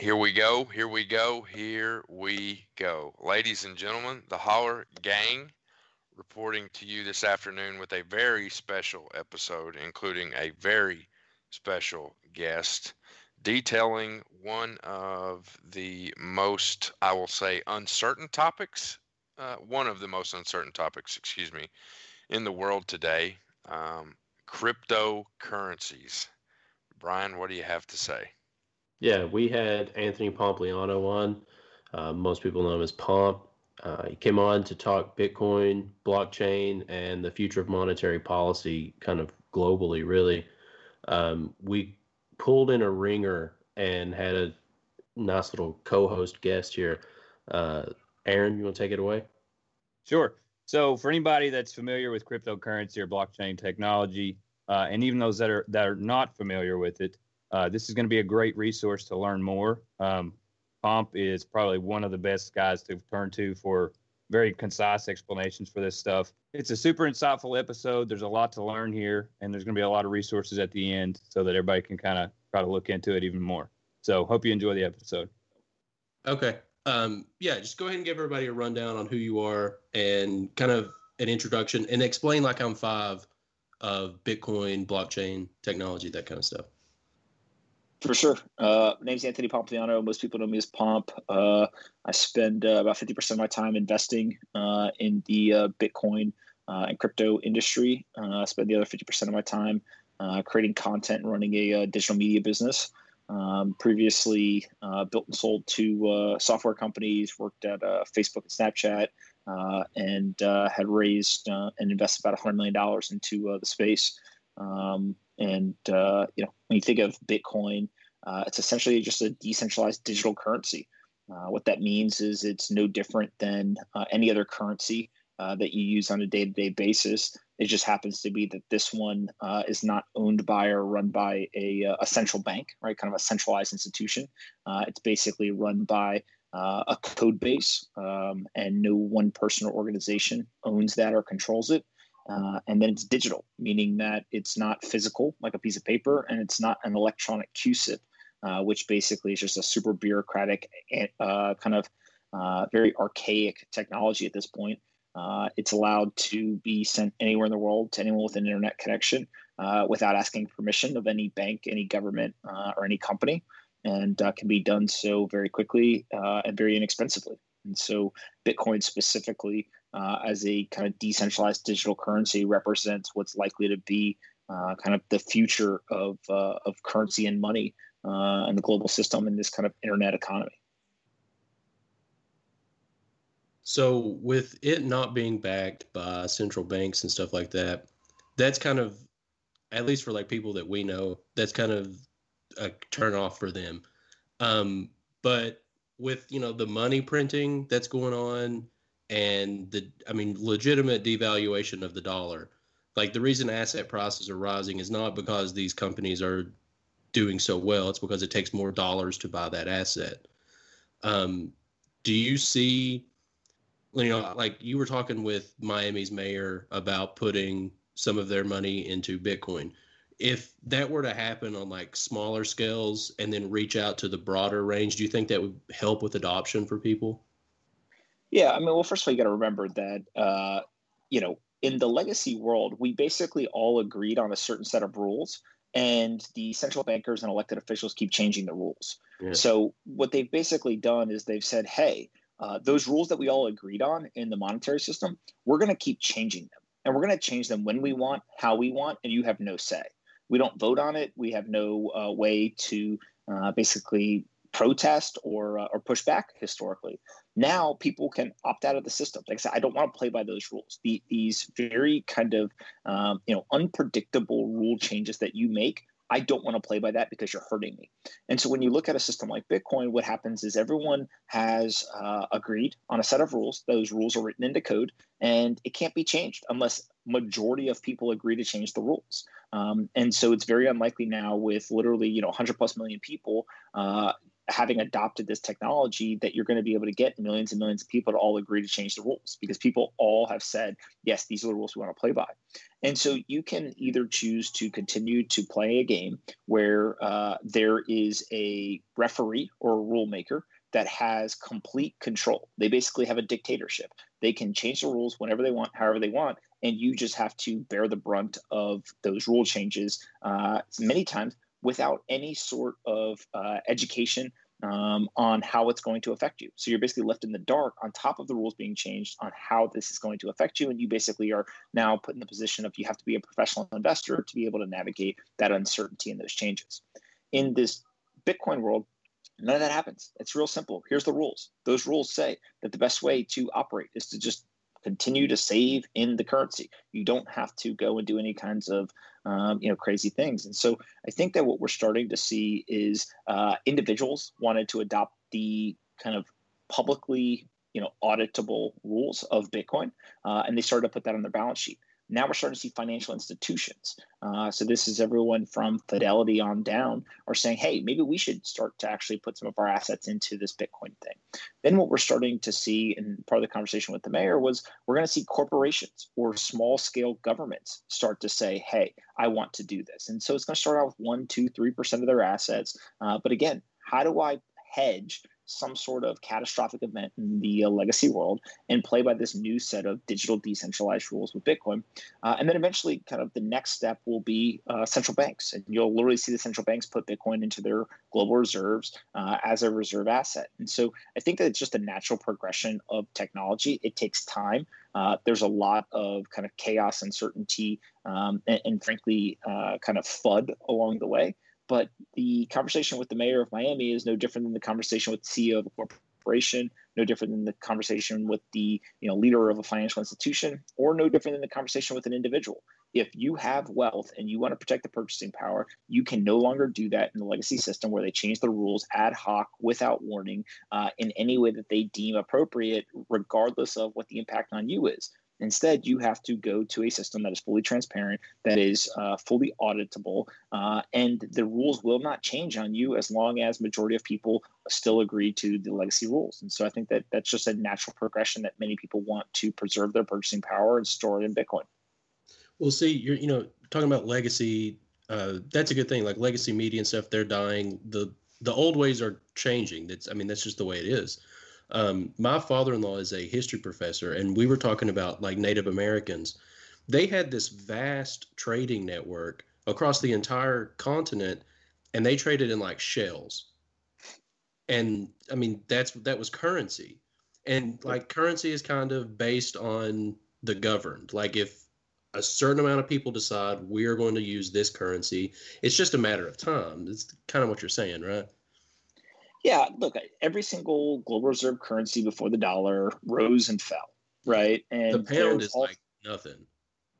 Here we go. Here we go. Here we go. Ladies and gentlemen, the Holler Gang reporting to you this afternoon with a very special episode, including a very special guest detailing one of the most, I will say, uncertain topics, uh, one of the most uncertain topics, excuse me, in the world today um, cryptocurrencies. Brian, what do you have to say? Yeah, we had Anthony Pompliano on. Uh, most people know him as Pomp. Uh, he came on to talk Bitcoin, blockchain, and the future of monetary policy, kind of globally, really. Um, we pulled in a ringer and had a nice little co-host guest here. Uh, Aaron, you want to take it away? Sure. So, for anybody that's familiar with cryptocurrency or blockchain technology, uh, and even those that are that are not familiar with it, uh, this is going to be a great resource to learn more. Um, Pomp is probably one of the best guys to turn to for very concise explanations for this stuff. It's a super insightful episode. There's a lot to learn here, and there's going to be a lot of resources at the end so that everybody can kind of try to look into it even more. So, hope you enjoy the episode. Okay. Um, yeah, just go ahead and give everybody a rundown on who you are and kind of an introduction and explain, like I'm five, of Bitcoin, blockchain, technology, that kind of stuff. For sure. Uh, my name's Anthony Pompliano. Most people know me as Pomp. Uh, I spend uh, about 50% of my time investing uh, in the uh, Bitcoin uh, and crypto industry. I spend the other 50% of my time creating content and running a digital media business. Um, previously built and sold two software companies, worked at Facebook and Snapchat, and had raised and invested about $100 million into the space. Um, and uh, you know, when you think of Bitcoin, uh, it's essentially just a decentralized digital currency. Uh, what that means is it's no different than uh, any other currency uh, that you use on a day-to-day basis. It just happens to be that this one uh, is not owned by or run by a, a, central bank, right? Kind of a centralized institution. it's basically run by a code base, um, and no one person or organization owns that or controls it. Uh, and then it's digital, meaning that it's not physical like a piece of paper, and it's not an electronic CUSIP, uh, which basically is just a super bureaucratic, uh, kind of uh, very archaic technology at this point. Uh, it's allowed to be sent anywhere in the world to anyone with an internet connection uh, without asking permission of any bank, any government, or any company, and can be done so very quickly and very inexpensively. And so, Bitcoin specifically uh, as a kind of decentralized digital currency represents what's likely to be uh, kind of the future of, uh, of currency and money uh, and the global system in this kind of internet economy. So, with it not being backed by central banks and stuff like that, that's kind of, at least for like people that we know, that's kind of a turn off for them. Um, but with you know the money printing that's going on and the I mean legitimate devaluation of the dollar. Like the reason asset prices are rising is not because these companies are doing so well; it's because it takes more dollars to buy that asset. Um, do you see, you know, like you were talking with Miami's mayor about putting some of their money into Bitcoin? If that were to happen on like smaller scales and then reach out to the broader range, do you think that would help with adoption for people? Yeah, I mean, well, first of all, you got to remember that uh, you know in the legacy world, we basically all agreed on a certain set of rules, and the central bankers and elected officials keep changing the rules. Yeah. So what they've basically done is they've said, "Hey, uh, those rules that we all agreed on in the monetary system, we're going to keep changing them, and we're going to change them when we want, how we want, and you have no say. We don't vote on it. We have no uh, way to uh, basically protest or uh, or push back historically. Now people can opt out of the system. Like I said, I don't want to play by those rules. The, these very kind of um, you know unpredictable rule changes that you make. I don't want to play by that because you're hurting me. And so when you look at a system like Bitcoin, what happens is everyone has uh, agreed on a set of rules. Those rules are written into code, and it can't be changed unless majority of people agree to change the rules. Um, and so it's very unlikely now with literally you know 100 plus million people uh, having adopted this technology that you're going to be able to get millions and millions of people to all agree to change the rules because people all have said, yes, these are the rules we want to play by. And so you can either choose to continue to play a game where uh, there is a referee or a rule maker that has complete control. They basically have a dictatorship. They can change the rules whenever they want, however they want, and you just have to bear the brunt of those rule changes uh, many times without any sort of uh, education um, on how it's going to affect you. So you're basically left in the dark on top of the rules being changed on how this is going to affect you. And you basically are now put in the position of you have to be a professional investor to be able to navigate that uncertainty and those changes. In this Bitcoin world, none of that happens. It's real simple. Here's the rules. Those rules say that the best way to operate is to just continue to save in the currency. You don't have to go and do any kinds of um, you know crazy things. And so I think that what we're starting to see is uh, individuals wanted to adopt the kind of publicly you know auditable rules of Bitcoin, uh, and they started to put that on their balance sheet. Now we're starting to see financial institutions. Uh, so this is everyone from Fidelity on down are saying, hey, maybe we should start to actually put some of our assets into this Bitcoin thing. Then what we're starting to see, and part of the conversation with the mayor was, we're going to see corporations or small scale governments start to say, hey, I want to do this. And so it's going to start out with one, two, three percent of their assets. Uh, but again, how do I hedge some sort of catastrophic event in the legacy world and play by this new set of digital decentralized rules with Bitcoin. Uh, and then eventually, kind of the next step will be uh, central banks. And you'll literally see the central banks put Bitcoin into their global reserves uh, as a reserve asset. And so I think that it's just a natural progression of technology. It takes time. Uh, there's a lot of kind of chaos, uncertainty, um, and, and, frankly, uh, kind of FUD along the way. But the conversation with the mayor of Miami is no different than the conversation with the CEO of a corporation, no different than the conversation with the you know leader of a financial institution, or no different than the conversation with an individual. If you have wealth and you want to protect the purchasing power, you can no longer do that in the legacy system where they change the rules ad hoc without warning uh, in any way that they deem appropriate, regardless of what the impact on you is. Instead, you have to go to a system that is fully transparent, that is uh, fully auditable, uh, and the rules will not change on you as long as majority of people still agree to the legacy rules. And so I think that that's just a natural progression that many people want to preserve their purchasing power and store it in Bitcoin. Well, see, you're you know talking about legacy. Uh, that's a good thing. Like legacy media and stuff, they're dying. the The old ways are changing. That's I mean that's just the way it is. Um, my father-in-law is a history professor, and we were talking about like Native Americans. They had this vast trading network across the entire continent, and they traded in like shells. And I mean, that's that was currency, and like currency is kind of based on the governed. Like if a certain amount of people decide we are going to use this currency, it's just a matter of time. It's kind of what you're saying, right? Yeah, look, every single global reserve currency before the dollar rose and fell, right? And the pound is all... like nothing.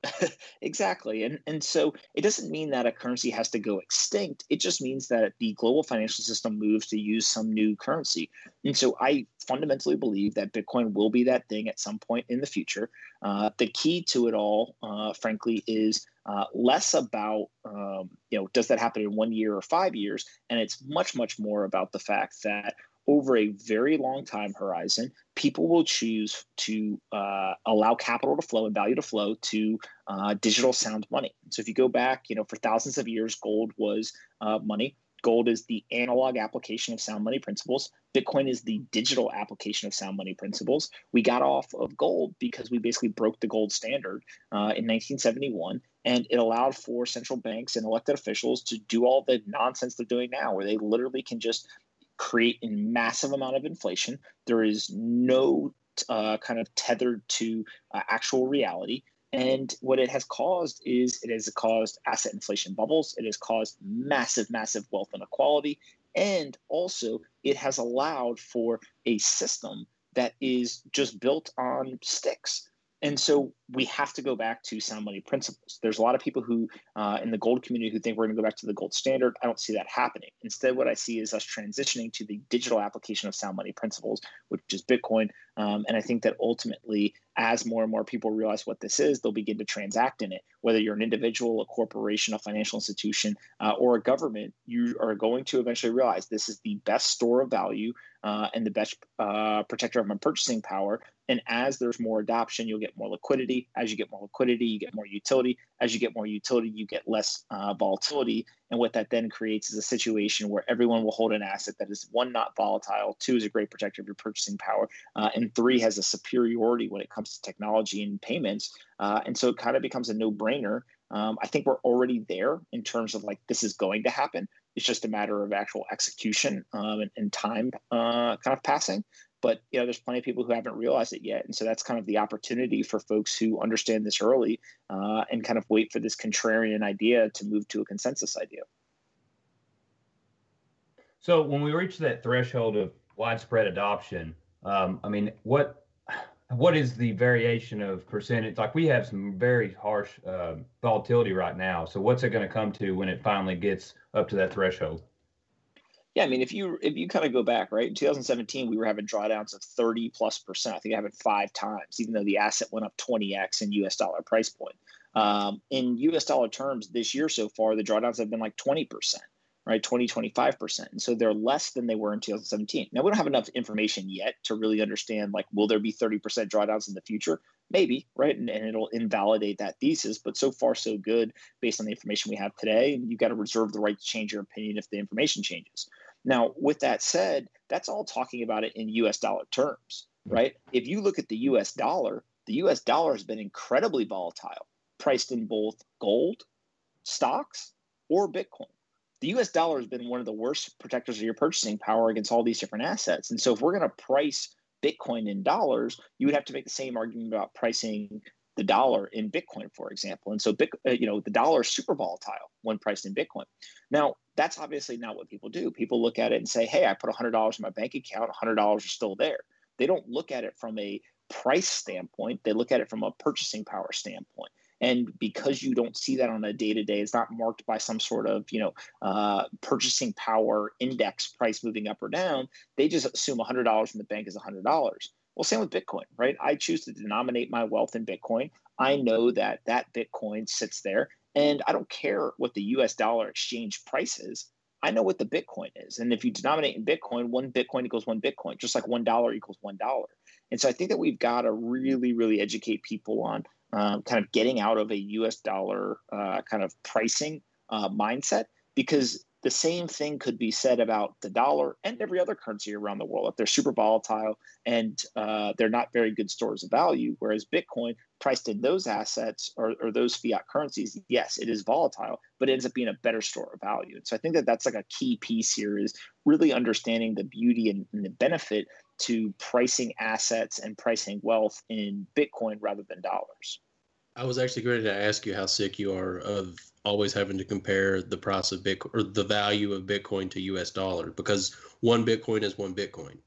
exactly. And and so it doesn't mean that a currency has to go extinct. It just means that the global financial system moves to use some new currency. And so I fundamentally believe that Bitcoin will be that thing at some point in the future. Uh, the key to it all, uh, frankly, is uh, less about um, you know does that happen in one year or five years, and it's much much more about the fact that over a very long time horizon, people will choose to uh, allow capital to flow and value to flow to uh, digital sound money. So if you go back, you know, for thousands of years, gold was uh, money. Gold is the analog application of sound money principles. Bitcoin is the digital application of sound money principles. We got off of gold because we basically broke the gold standard uh, in 1971, and it allowed for central banks and elected officials to do all the nonsense they're doing now, where they literally can just create a massive amount of inflation. There is no uh, kind of tethered to uh, actual reality. And what it has caused is it has caused asset inflation bubbles. It has caused massive, massive wealth inequality. And also, it has allowed for a system that is just built on sticks. And so we have to go back to sound money principles. There's a lot of people who uh, in the gold community who think we're going to go back to the gold standard. I don't see that happening. Instead, what I see is us transitioning to the digital application of sound money principles, which is Bitcoin. Um, and I think that ultimately, as more and more people realize what this is, they'll begin to transact in it. whether you're an individual, a corporation, a financial institution, uh, or a government, you are going to eventually realize this is the best store of value uh, and the best uh, protector of my purchasing power. And as there's more adoption, you'll get more liquidity. As you get more liquidity, you get more utility. As you get more utility, you get less uh, volatility. And what that then creates is a situation where everyone will hold an asset that is one, not volatile, two, is a great protector of your purchasing power, uh, and three, has a superiority when it comes to technology and payments. Uh, and so it kind of becomes a no brainer. Um, I think we're already there in terms of like this is going to happen. It's just a matter of actual execution um, and, and, time uh, kind of passing. But you know, there's plenty of people who haven't realized it yet, and so that's kind of the opportunity for folks who understand this early uh, and kind of wait for this contrarian idea to move to a consensus idea. So when we reach that threshold of widespread adoption, um, I mean, what what is the variation of percentage? Like we have some very harsh uh, volatility right now. So what's it going to come to when it finally gets up to that threshold? Yeah, I mean, if you if you kind of go back, right, in 2017, we were having drawdowns of 30 plus percent. I think I it five times, even though the asset went up 20x in U.S. dollar price point. Um, in U.S. dollar terms, this year so far, the drawdowns have been like 20 percent right 20 25% and so they're less than they were in 2017 now we don't have enough information yet to really understand like will there be 30% drawdowns in the future maybe right? And, and it'll invalidate that thesis but so far so good based on the information we have today. And you've got to reserve the right to change your opinion if the information changes. Now with that said that's all talking about it in us dollar terms right? If you look at the us dollar the us dollar has been incredibly volatile priced in both gold stocks or bitcoin. The US dollar has been one of the worst protectors of your purchasing power against all these different assets. And so if we're going to price Bitcoin in dollars, you would have to make the same argument about pricing the dollar in Bitcoin, for example. And so, uh, you know, the dollar is super volatile when priced in Bitcoin. Now, that's obviously not what people do. People look at it and say, "Hey, I put $100 in my bank account. $100 are still there." They don't look at it from a price standpoint. They look at it from a purchasing power standpoint. And because you don't see that on a day to day, it's not marked by some sort of you know uh, purchasing power index price moving up or down. They just assume $100 in the bank is $100. Well, same with Bitcoin, right? I choose to denominate my wealth in Bitcoin. I know that that Bitcoin sits there, and I don't care what the U.S. dollar exchange price is. I know what the Bitcoin is. And if you denominate in Bitcoin, one Bitcoin equals one Bitcoin, just like one dollar equals one dollar. And so I think that we've got to really, really educate people on um, kind of getting out of a US dollar uh, kind of pricing uh, mindset because the same thing could be said about the dollar and every other currency around the world. If they're super volatile and uh, they're not very good stores of value, whereas Bitcoin, priced in those assets or, or, those fiat currencies, yes, it is volatile, but it ends up being a better store of value. And so I think that that's like a key piece here is really understanding the beauty and, and the benefit to pricing assets and pricing wealth in Bitcoin rather than dollars. I was actually going to ask you how sick you are of always having to compare the price of Bitcoin or the value of Bitcoin to US dollar because one Bitcoin is one Bitcoin.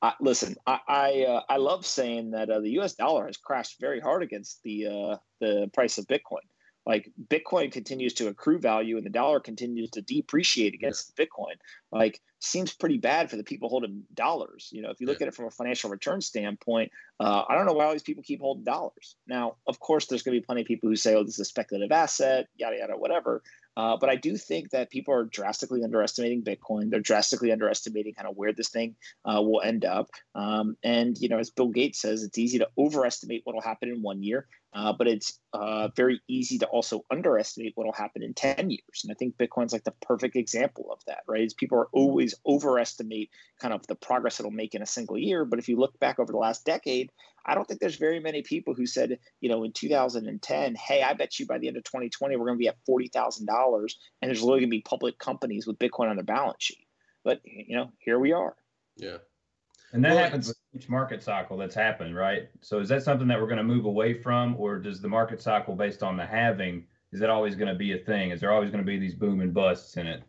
Uh, listen, I I, uh, I, love saying that uh, the U.S. dollar has crashed very hard against the uh, the price of Bitcoin like bitcoin continues to accrue value and the dollar continues to depreciate against yeah. bitcoin like seems pretty bad for the people holding dollars you know if you look yeah. at it from a financial return standpoint uh, i don't know why all these people keep holding dollars now of course there's going to be plenty of people who say oh this is a speculative asset yada yada whatever uh, but I do think that people are drastically underestimating Bitcoin. They're drastically underestimating kind of where this thing uh, will end up. Um, and you know, as Bill Gates says, it's easy to overestimate what will happen in one year, uh, but it's uh, very easy to also underestimate what will happen in ten years. And I think Bitcoin's like the perfect example of that, right? Is people are always overestimate kind of the progress it'll make in a single year. But if you look back over the last decade, I don't think there's very many people who said, you know, in 2010, hey, I bet you by the end of 2020 we're going to be at forty thousand dollars, and there's literally going to be public companies with Bitcoin on their balance sheet. But you know, here we are. Yeah. And that well, happens with each market cycle that's happened, right? So is that something that we're going to move away from, or does the market cycle based on the halving is that always going to be a thing? Is there always going to be these boom and busts in it?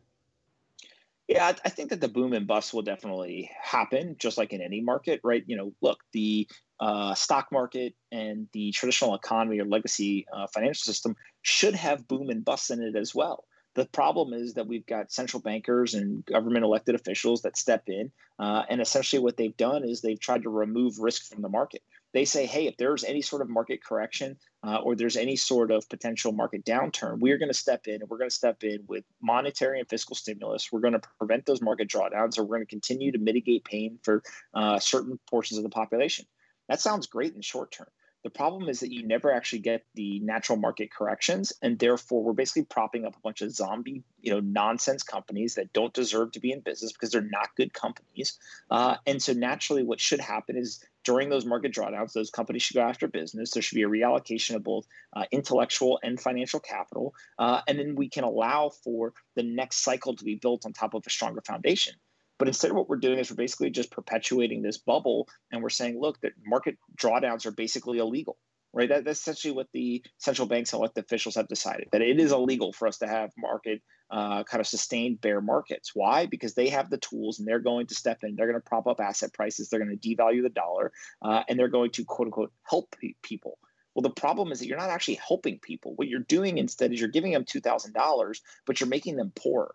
Yeah, I think that the boom and bust will definitely happen, just like in any market, right? You know, look, the uh, stock market and the traditional economy or legacy uh, financial system should have boom and bust in it as well. The problem is that we've got central bankers and government elected officials that step in, uh, and essentially what they've done is they've tried to remove risk from the market they say, hey, if there's any sort of market correction uh, or there's any sort of potential market downturn, we're going to step in and we're going to step in with monetary and fiscal stimulus. We're going to prevent those market drawdowns, or we're going to continue to mitigate pain for uh, certain portions of the population. That sounds great in the short term. The problem is that you never actually get the natural market corrections, and therefore we're basically propping up a bunch of zombie, you know, nonsense companies that don't deserve to be in business because they're not good companies. Uh, and so naturally, what should happen is during those market drawdowns, those companies should go after business. There should be a reallocation of both uh, intellectual and financial capital, uh, and then we can allow for the next cycle to be built on top of a stronger foundation. But instead, what we're doing is we're basically just perpetuating this bubble, and we're saying, look, that market drawdowns are basically illegal, right? That, that's essentially what the central banks and elected officials have decided that it is illegal for us to have market uh, kind of sustained bear markets. Why? Because they have the tools, and they're going to step in. They're going to prop up asset prices. They're going to devalue the dollar, uh, and they're going to quote unquote help pe- people. Well, the problem is that you're not actually helping people. What you're doing instead is you're giving them $2,000, but you're making them poorer.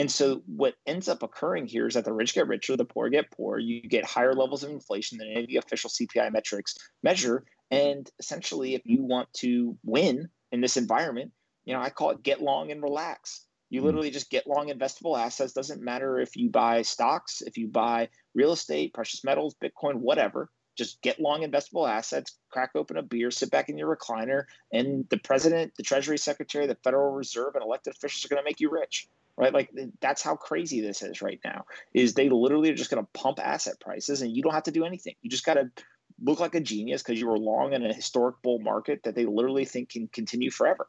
And so what ends up occurring here is that the rich get richer, the poor get poor. You get higher levels of inflation than any of the official CPI metrics measure. And essentially, if you want to win in this environment, you know, I call it get long and relax. You hmm. literally just get long investable assets. Doesn't matter if you buy stocks, if you buy real estate, precious metals, Bitcoin, whatever. Just get long investable assets, crack open a beer, sit back in your recliner, and the president, the Treasury Secretary, the Federal Reserve, and elected officials are going to make you rich right? Like that's how crazy this is right now. Is they literally are just going to pump asset prices, and you don't have to do anything. You just got to look like a genius because you were long in a historic bull market that they literally think can continue forever.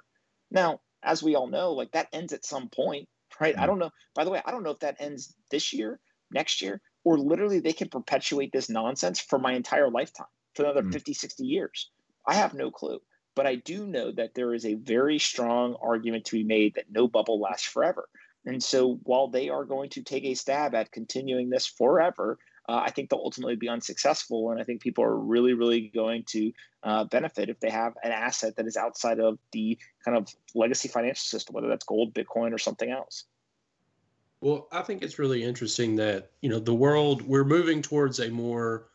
Now, as we all know, like that ends at some point, right? I mm-hmm. don't know. By the way, I don't know if that ends this year, next year, or literally they can perpetuate this nonsense for my entire lifetime for another mm. 50, 60 years. I have no clue. But I do know that there is a very strong argument to be made that no bubble lasts forever. And so while they are going to take a stab at continuing this forever, uh, I think they'll ultimately be unsuccessful. And I think people are really, really going to uh, benefit if they have an asset that is outside of the kind of legacy financial system, whether that's gold, Bitcoin, or something else. Well, I think it's really interesting that, you know, the world, we're moving towards a more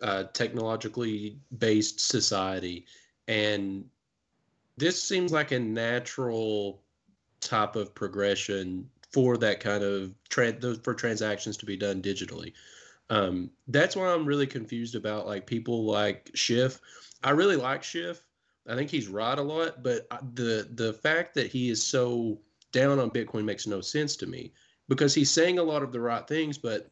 uh, technologically based society. And this seems like a natural type of progression for that kind of for transactions to be done digitally. Um, that's why I'm really confused about like people like Schiff. I really like Schiff. I think he's right a lot, but the the fact that he is so down on Bitcoin makes no sense to me because he's saying a lot of the right things, but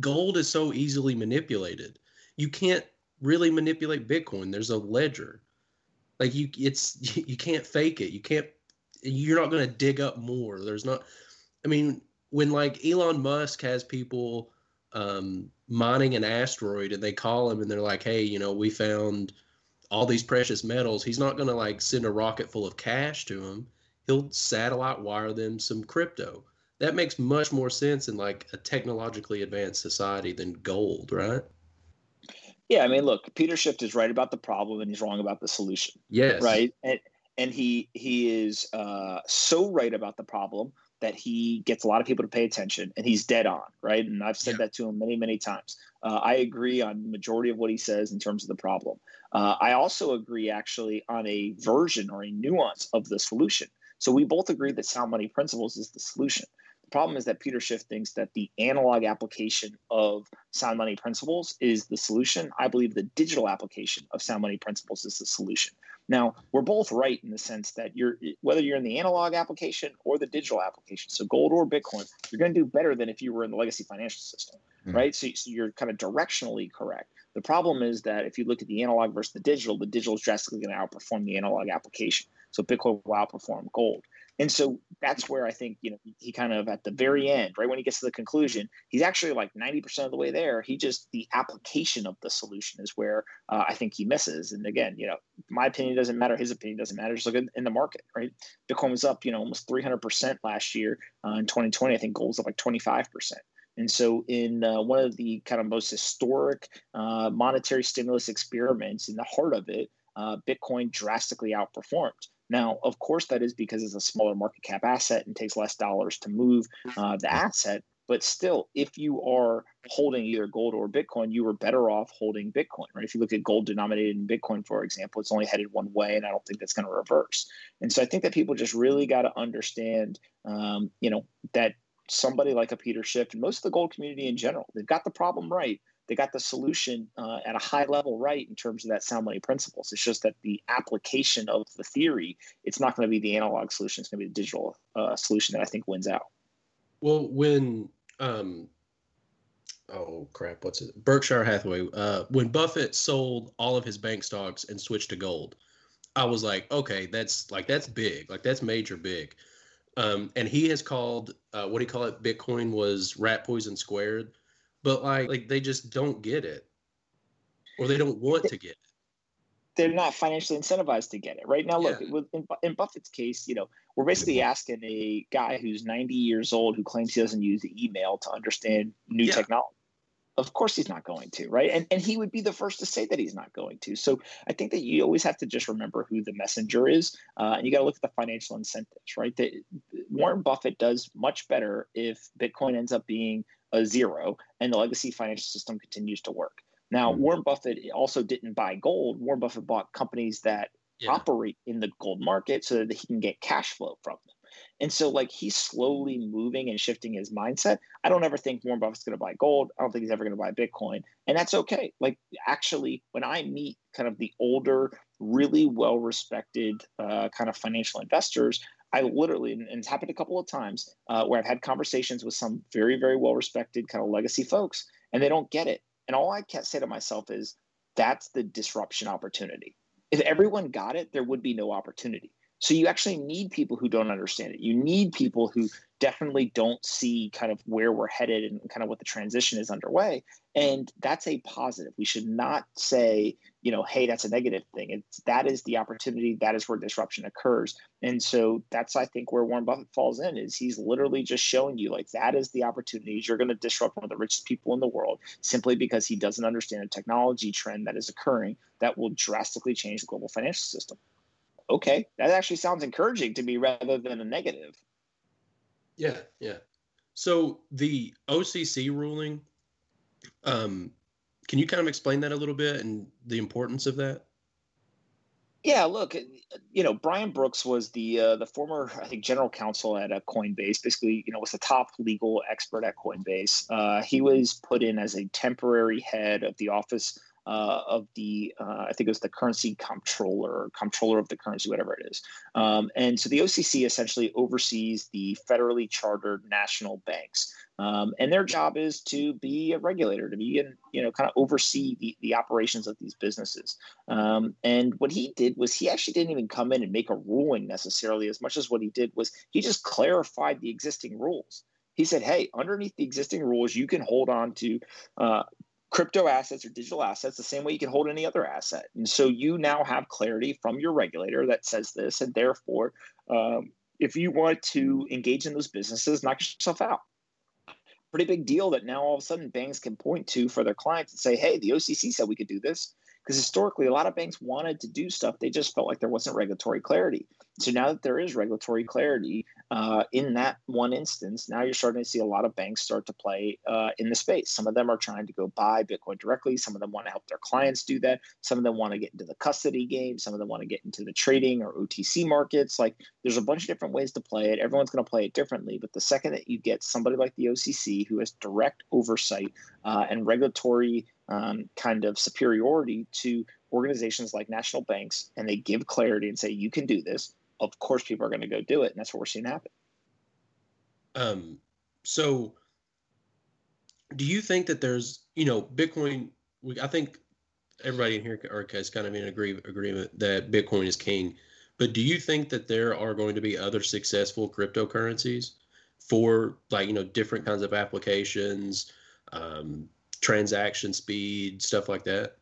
gold is so easily manipulated. You can't really manipulate Bitcoin. There's a ledger. Like you it's you can't fake it. You can't you're not going to dig up more. There's not. I mean, when like Elon Musk has people um, mining an asteroid and they call him and they're like, "Hey, you know, we found all these precious metals." He's not going to like send a rocket full of cash to him. He'll satellite wire them some crypto. That makes much more sense in like a technologically advanced society than gold, right? Yeah, I mean, look, Peter Schiff is right about the problem and he's wrong about the solution. Yes. Right. And and he he is uh, so right about the problem that he gets a lot of people to pay attention and he's dead on right and i've said yeah. that to him many many times uh, i agree on the majority of what he says in terms of the problem uh, i also agree actually on a version or a nuance of the solution so we both agree that sound money principles is the solution the problem is that Peter Schiff thinks that the analog application of sound money principles is the solution. I believe the digital application of sound money principles is the solution. Now, we're both right in the sense that you're whether you're in the analog application or the digital application, so gold or Bitcoin, you're going to do better than if you were in the legacy financial system, mm-hmm. right? So, so you're kind of directionally correct. The problem is that if you look at the analog versus the digital, the digital is drastically going to outperform the analog application. So Bitcoin will outperform gold. And so that's where I think, you know, he kind of at the very end, right when he gets to the conclusion, he's actually like 90% of the way there. He just, the application of the solution is where uh, I think he misses. And again, you know, my opinion doesn't matter. His opinion doesn't matter. Just look in, in the market, right? Bitcoin was up, you know, almost 300% last year. Uh, in 2020, I think gold's up like 25%. And so, in uh, one of the kind of most historic uh, monetary stimulus experiments, in the heart of it, uh, Bitcoin drastically outperformed. Now, of course, that is because it's a smaller market cap asset and takes less dollars to move uh, the asset. But still, if you are holding either gold or Bitcoin, you are better off holding Bitcoin, right? If you look at gold denominated in Bitcoin, for example, it's only headed one way, and I don't think that's going to reverse. And so I think that people just really got to understand, um, you know, that somebody like a Peter Schiff and most of the gold community in general, they've got the problem right. They got the solution uh, at a high level right in terms of that sound money principles. It's just that the application of the theory, it's not going to be the analog solution. It's going to be the digital uh, solution that I think wins out. Well, when um, oh crap, what's it? Berkshire Hathaway. Uh, when Buffett sold all of his bank stocks and switched to gold, I was like, okay, that's like that's big, like that's major big. Um, and he has called uh, what do you call it? Bitcoin was rat poison squared, but like like they just don't get it, or they don't want to get it. They're not financially incentivized to get it right? Now look yeah. in, in, buffett's case you know we're basically asking a guy who's 90 years old who claims he doesn't use email to understand new yeah. technology. Of course he's not going to right? And, and he would be the first to say that he's not going to. So i think that you always have to just remember who the messenger is uh, and you got to look at the financial incentives right? That warren buffett does much better if bitcoin ends up being a zero and the legacy financial system continues to work now, mm-hmm. Warren Buffett also didn't buy gold. Warren Buffett bought companies that yeah. operate in the gold market so that he can get cash flow from them. And so, like, he's slowly moving and shifting his mindset. I don't ever think Warren Buffett's going to buy gold. I don't think he's ever going to buy Bitcoin. And that's okay. Like, actually, when I meet kind of the older, really well respected uh, kind of financial investors, I literally, and it's happened a couple of times uh, where I've had conversations with some very, very well respected kind of legacy folks, and they don't get it. And all I can say to myself is that's the disruption opportunity. If everyone got it, there would be no opportunity. So you actually need people who don't understand it. You need people who definitely don't see kind of where we're headed and kind of what the transition is underway. And that's a positive. We should not say, you know, hey, that's a negative thing. It's that is the opportunity. That is where disruption occurs. And so that's I think where Warren Buffett falls in is he's literally just showing you like that is the opportunities. You're going to disrupt one of the richest people in the world simply because he doesn't understand a technology trend that is occurring that will drastically change the global financial system okay, that actually sounds encouraging to me rather than a negative. Yeah, yeah. So the OCC ruling, um, can you kind of explain that a little bit and the importance of that? Yeah, look, you know, Brian Brooks was the uh, the former, I think, general counsel at uh, Coinbase. Basically, you know, was the top legal expert at Coinbase. Uh, he was put in as a temporary head of the office uh, of the uh, I think it was the currency comptroller, comptroller of the currency, whatever it is. Um, and so the OCC essentially oversees the federally chartered national banks, um, and their job is to be a regulator, to be and you know kind of oversee the, the operations of these businesses. Um, and what he did was he actually didn't even come in and make a ruling necessarily, as much as what he did was he just clarified the existing rules he said, "Hey, underneath the existing rules, you can hold on to uh, crypto assets or digital assets the same way you can hold any other asset. And so you now have clarity from your regulator that says this, and therefore, um, if you want to engage in those businesses, knock yourself out. Pretty big deal that now all of a sudden banks can point to for their clients and say, hey, the OCC said we could do this because historically a lot of banks wanted to do stuff they just felt like there wasn't regulatory clarity. So now that there is regulatory clarity uh, in that one instance now you're starting to see a lot of banks start to play uh, in the space. Some of them are trying to go buy bitcoin directly some of them want to help their clients do that some of them want to get into the custody game some of them want to get into the trading or otc markets. Like there's a bunch of different ways to play it everyone's going to play it differently but the second that you get somebody like the occ who has direct oversight uh, and regulatory um, kind of superiority to organizations like national banks and they give clarity and say you can do this. Of course people are going to go do it. And that's what we're seeing happen. Um so do you think that there's you know bitcoin we, i think everybody in here is kind of in agree, agreement that bitcoin is king but do you think that there are going to be other successful cryptocurrencies for like you know different kinds of applications um, transaction speed, stuff like that?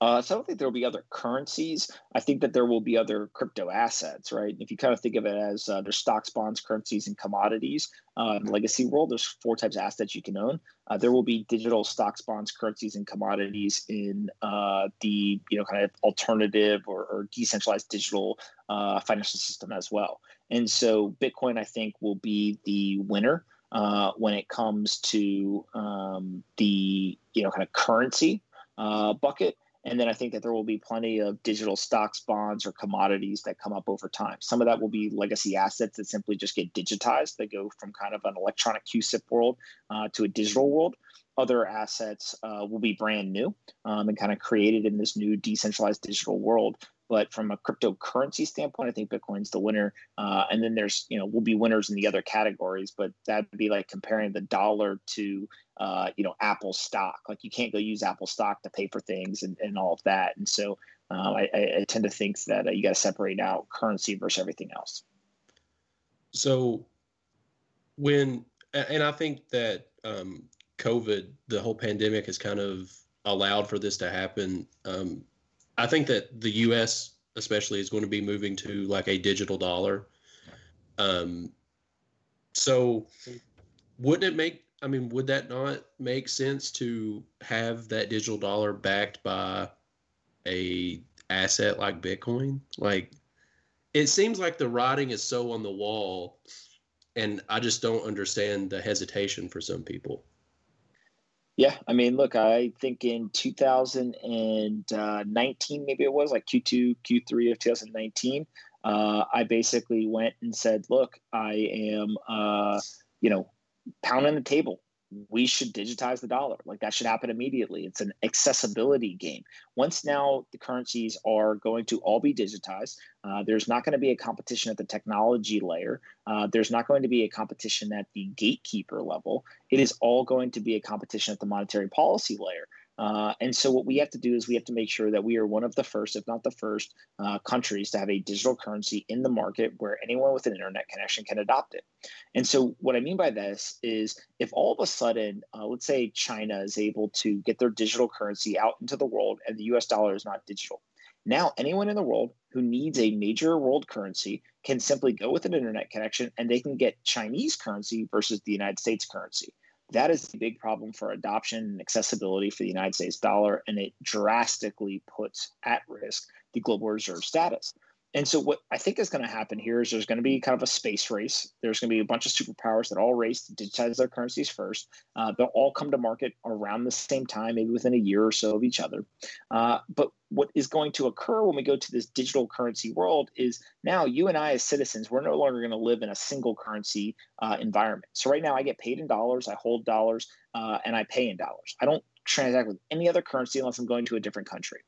Uh, so I don't think there will be other currencies. I think that there will be other crypto assets, right? If you kind of think of it as uh, there's stocks, bonds, currencies, and commodities. Uh, in legacy world, there's four types of assets you can own. Uh, there will be digital stocks, bonds, currencies, and commodities in uh, the you know kind of alternative or, or decentralized digital uh, financial system as well. And so Bitcoin, I think, will be the winner uh, when it comes to um, the you know kind of currency uh, bucket. And then I think that there will be plenty of digital stocks, bonds, or commodities that come up over time. Some of that will be legacy assets that simply just get digitized. They go from kind of an electronic CUSIP world uh, to a digital world. Other assets uh, will be brand new um, and kind of created in this new decentralized digital world. But from a cryptocurrency standpoint, I think Bitcoin's the winner. Uh, and then there's, you know, we'll be winners in the other categories, but that'd be like comparing the dollar to, uh, you know, Apple stock. Like you can't go use Apple stock to pay for things and, and all of that. And so uh, I, I, tend to think that uh, you got to separate out currency versus everything else. So when, and I think that um, COVID, the whole pandemic has kind of allowed for this to happen. Um, I think that the U.S. especially is going to be moving to like a digital dollar. Um, so wouldn't it make? I mean, would that not make sense to have that digital dollar backed by a asset like Bitcoin? Like, it seems like the writing is so on the wall, and I just don't understand the hesitation for some people. Yeah, I mean, look, I think in 2019, maybe it was like Q2, Q3 of 2019, uh, I basically went and said, look, I am, uh, you know, pounding the table we should digitize the dollar. Like that should happen immediately. It's an accessibility game. Once now the currencies are going to all be digitized, uh, there's not going to be a competition at the technology layer. Uh, there's not going to be a competition at the gatekeeper level. It is all going to be a competition at the monetary policy layer. Uh, and so, what we have to do is we have to make sure that we are one of the first, if not the first, uh, countries to have a digital currency in the market where anyone with an internet connection can adopt it. And so, what I mean by this is if all of a sudden, uh, let's say China is able to get their digital currency out into the world and the US dollar is not digital, now anyone in the world who needs a major world currency can simply go with an internet connection and they can get Chinese currency versus the United States currency. That is a big problem for adoption and accessibility for the United States dollar, and it drastically puts at risk the global reserve status. And so, what I think is going to happen here is there's going to be kind of a space race. There's going to be a bunch of superpowers that all race to digitize their currencies first. Uh, they'll all come to market around the same time, maybe within a year or so of each other. Uh, but what is going to occur when we go to this digital currency world is now you and I, as citizens, we're no longer going to live in a single currency uh, environment. So, right now, I get paid in dollars, I hold dollars, uh, and I pay in dollars. I don't transact with any other currency unless I'm going to a different country.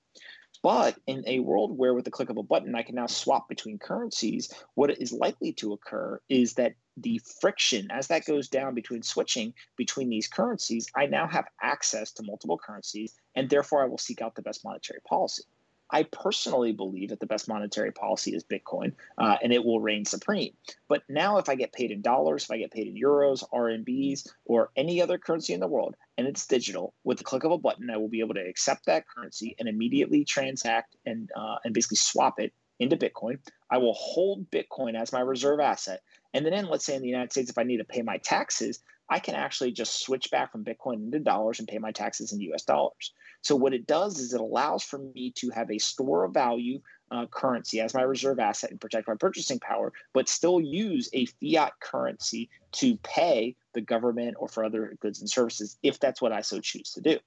But in a world where, with the click of a button, I can now swap between currencies, what is likely to occur is that the friction, as that goes down between switching between these currencies, I now have access to multiple currencies, and therefore I will seek out the best monetary policy. I personally believe that the best monetary policy is Bitcoin, uh, and it will reign supreme. But now, if I get paid in dollars, if I get paid in euros, RMBs, or any other currency in the world, and it's digital, with the click of a button, I will be able to accept that currency and immediately transact and uh, and basically swap it into Bitcoin. I will hold Bitcoin as my reserve asset, and then, in, let's say in the United States, if I need to pay my taxes, I can actually just switch back from Bitcoin into dollars and pay my taxes in US dollars. So, what it does is it allows for me to have a store of value uh, currency as my reserve asset and protect my purchasing power, but still use a fiat currency to pay the government or for other goods and services if that's what I so choose to do.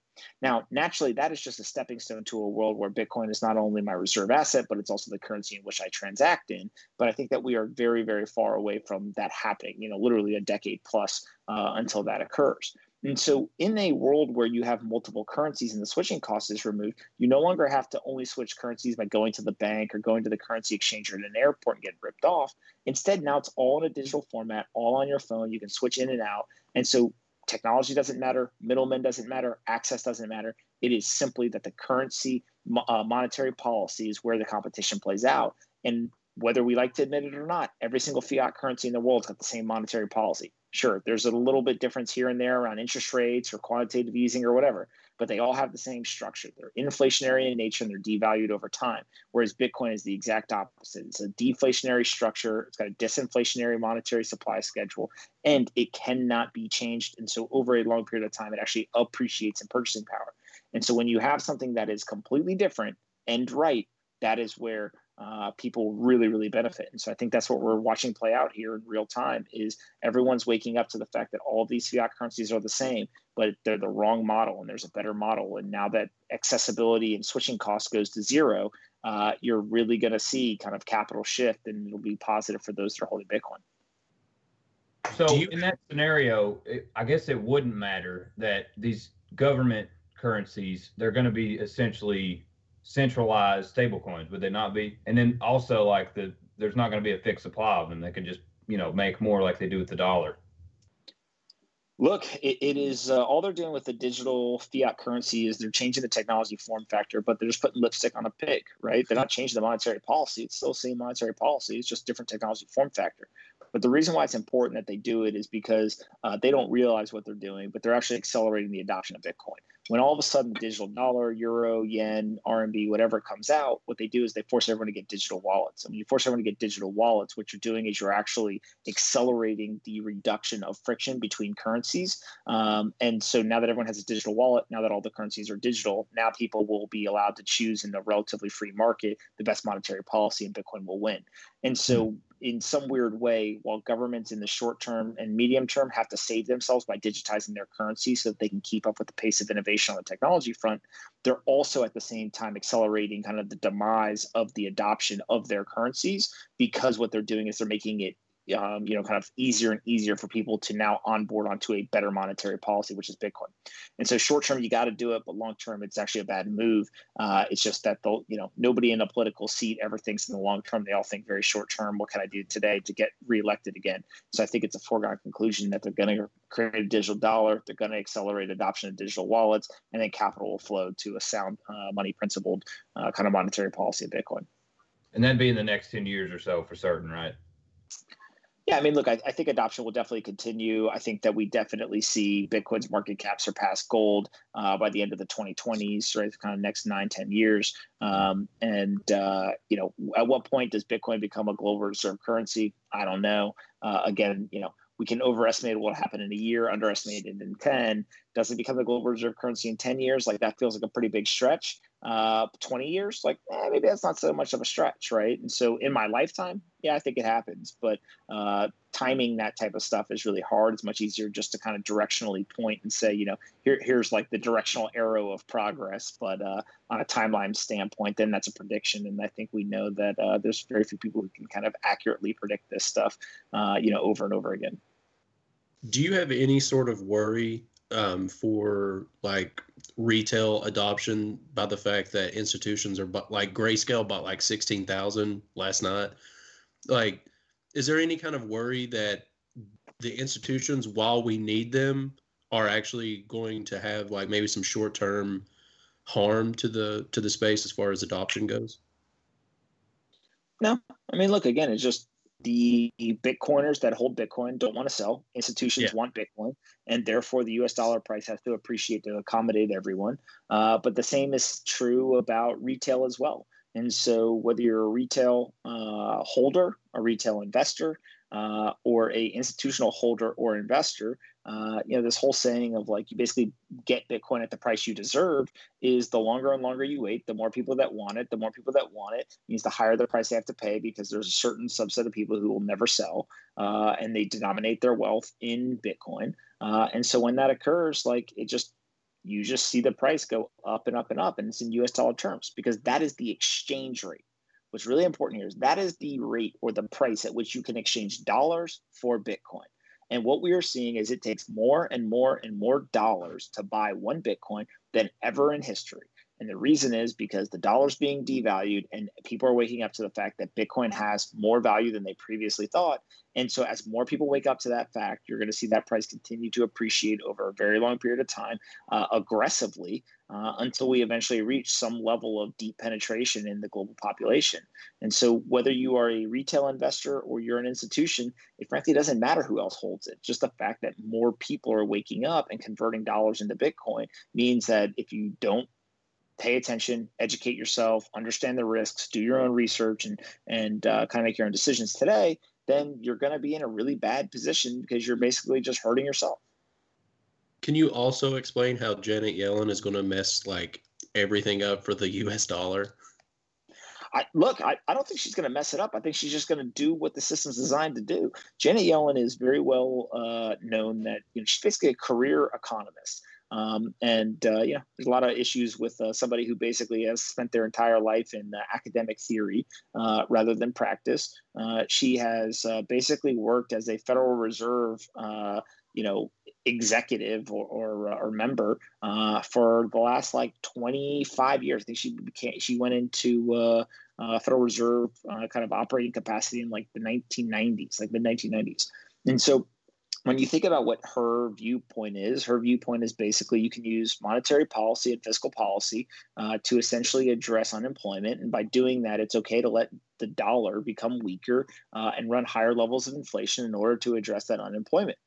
Now, naturally, that is just a stepping stone to a world where Bitcoin is not only my reserve asset, but it's also the currency in which I transact in. But I think that we are very, very far away from that happening, you know, literally a decade plus uh, until that occurs. And so, in a world where you have multiple currencies and the switching cost is removed, you no longer have to only switch currencies by going to the bank or going to the currency exchange or at an airport and getting ripped off. Instead, now it's all in a digital format, all on your phone. You can switch in and out. And so, technology doesn't matter, middlemen doesn't matter, access doesn't matter. It is simply that the currency uh, monetary policy is where the competition plays out. And whether we like to admit it or not, every single fiat currency in the world's got the same monetary policy. Sure, there's a little bit difference here and there around interest rates or quantitative easing or whatever, but they all have the same structure. They're inflationary in nature and they're devalued over time. Whereas Bitcoin is the exact opposite. It's a deflationary structure, it's got a disinflationary monetary supply schedule, and it cannot be changed. And so, over a long period of time, it actually appreciates in purchasing power. And so, when you have something that is completely different and right, that is where uh, people really, really benefit. And so I think that's what we're watching play out here in real time is everyone's waking up to the fact that all of these fiat currencies are the same, but they're the wrong model and there's a better model. And now that accessibility and switching costs goes to zero, uh, you're really going to see kind of capital shift and it'll be positive for those that are holding Bitcoin. So you- in that scenario, it, I guess it wouldn't matter that these government currencies, they're going to be essentially centralized stablecoins, would they not be? And then also like the there's not going to be a fixed supply of them. They can just you know make more like they do with the dollar. Look, it, it is uh, all they're doing with the digital fiat currency is they're changing the technology form factor, but they're just putting lipstick on a pig, right? They're not changing the monetary policy. It's still the same monetary policy. It's just different technology form factor. But the reason why it's important that they do it is because uh, they don't realize what they're doing, but they're actually accelerating the adoption of Bitcoin. When all of a sudden digital dollar, euro, yen, RMB, whatever comes out, what they do is they force everyone to get digital wallets. And when you force everyone to get digital wallets, what you're doing is you're actually accelerating the reduction of friction between currencies. Um, and so now that everyone has a digital wallet, now that all the currencies are digital, now people will be allowed to choose in a relatively free market the best monetary policy, and Bitcoin will win. And so in some weird way, while governments in the short term and medium term have to save themselves by digitizing their currency so that they can keep up with the pace of innovation on the technology front, they're also at the same time accelerating kind of the demise of the adoption of their currencies because what they're doing is they're making it um, you know, kind of easier and easier for people to now onboard onto a better monetary policy, which is Bitcoin. And so, short term, you got to do it, but long term, it's actually a bad move. Uh, it's just that the you know nobody in a political seat ever thinks in the long term. They all think very short term. What can I do today to get reelected again? So I think it's a foregone conclusion that they're going to create a digital dollar. They're going to accelerate adoption of digital wallets, and then capital will flow to a sound uh, money principled uh, kind of monetary policy of Bitcoin. And that'd be in the next ten years or so for certain, right? Yeah, I mean, look, I, I, think adoption will definitely continue. I think that we definitely see Bitcoin's market cap surpass gold uh, by the end of the 2020s, right? Kind of next nine, 10 years. Um, and, uh, you know, at what point does Bitcoin become a global reserve currency? I don't know. Uh, again, you know, we can overestimate what will happen in a year, underestimate it in 10. Does it become the global reserve currency in 10 years? Like that feels like a pretty big stretch uh, 20 years, like eh, maybe that's not so much of a stretch, right? And so in my lifetime, yeah, I think it happens. But uh, timing that type of stuff is really hard. It's much easier just to kind of directionally point and say, you know, here, here's like the directional arrow of progress. But uh, on a timeline standpoint, then that's a prediction. And I think we know that uh, there's very few people who can kind of accurately predict this stuff, uh, you know, over and over again. Do you have any sort of worry um, for like retail adoption by the fact that institutions are but like grayscale bought like 16,000 last night. Like, is there any kind of worry that the institutions, while we need them, are actually going to have like maybe some short term harm to the to the space as far as adoption goes? No, I mean, look again. It's just the Bitcoiners that hold Bitcoin don't want to sell. Institutions yeah. want Bitcoin, and therefore the U.S. dollar price has to appreciate to accommodate everyone. Uh, but the same is true about retail as well. And so, whether you're a retail uh, holder, a retail investor, uh, or a institutional holder or investor, uh, you know, this whole saying of like you basically get Bitcoin at the price you deserve is the longer and longer you wait, the more people that want it, the more people that want it means the higher the price they have to pay because there's a certain subset of people who will never sell uh, and they denominate their wealth in Bitcoin. Uh, and so when that occurs, like it just, you just see the price go up and up and up and it's in US dollar terms because that is the exchange rate. What's really important here is that is the rate or the price at which you can exchange dollars for Bitcoin. And what we are seeing is it takes more and more and more dollars to buy one Bitcoin than ever in history. And the reason is because the dollar's being devalued and people are waking up to the fact that Bitcoin has more value than they previously thought. And so, as more people wake up to that fact, you're going to see that price continue to appreciate over a very long period of time uh, aggressively uh, until we eventually reach some level of deep penetration in the global population. And so, whether you are a retail investor or you're an institution, it frankly doesn't matter who else holds it. Just the fact that more people are waking up and converting dollars into Bitcoin means that if you don't pay attention, educate yourself, understand the risks, do your own research, and and uh, kind of make your own decisions today, then you're going to be in a really bad position because you're basically just hurting yourself. Can you also explain how Janet Yellen is going to mess like everything up for the U.S. dollar? I look, I, I don't think she's going to mess it up. I think she's just going to do what the system's designed to do. Janet Yellen is very well uh, known that you know she's basically a career economist. Um, and uh, know, there's a lot of issues with uh, somebody who basically has spent their entire life in uh, academic theory uh, rather than practice. Uh, she has uh, basically worked as a Federal Reserve, you know, executive or or, or member for the last like 25 years. I think she became she went into Federal Reserve kind of operating capacity in like the 1990s, like mid 1990s, and so when you think about what her viewpoint is, her viewpoint is basically you can use monetary policy and fiscal policy uh, to essentially address unemployment. And by doing that, it's okay to let the dollar become weaker uh, and run higher levels of inflation in order to address that unemployment.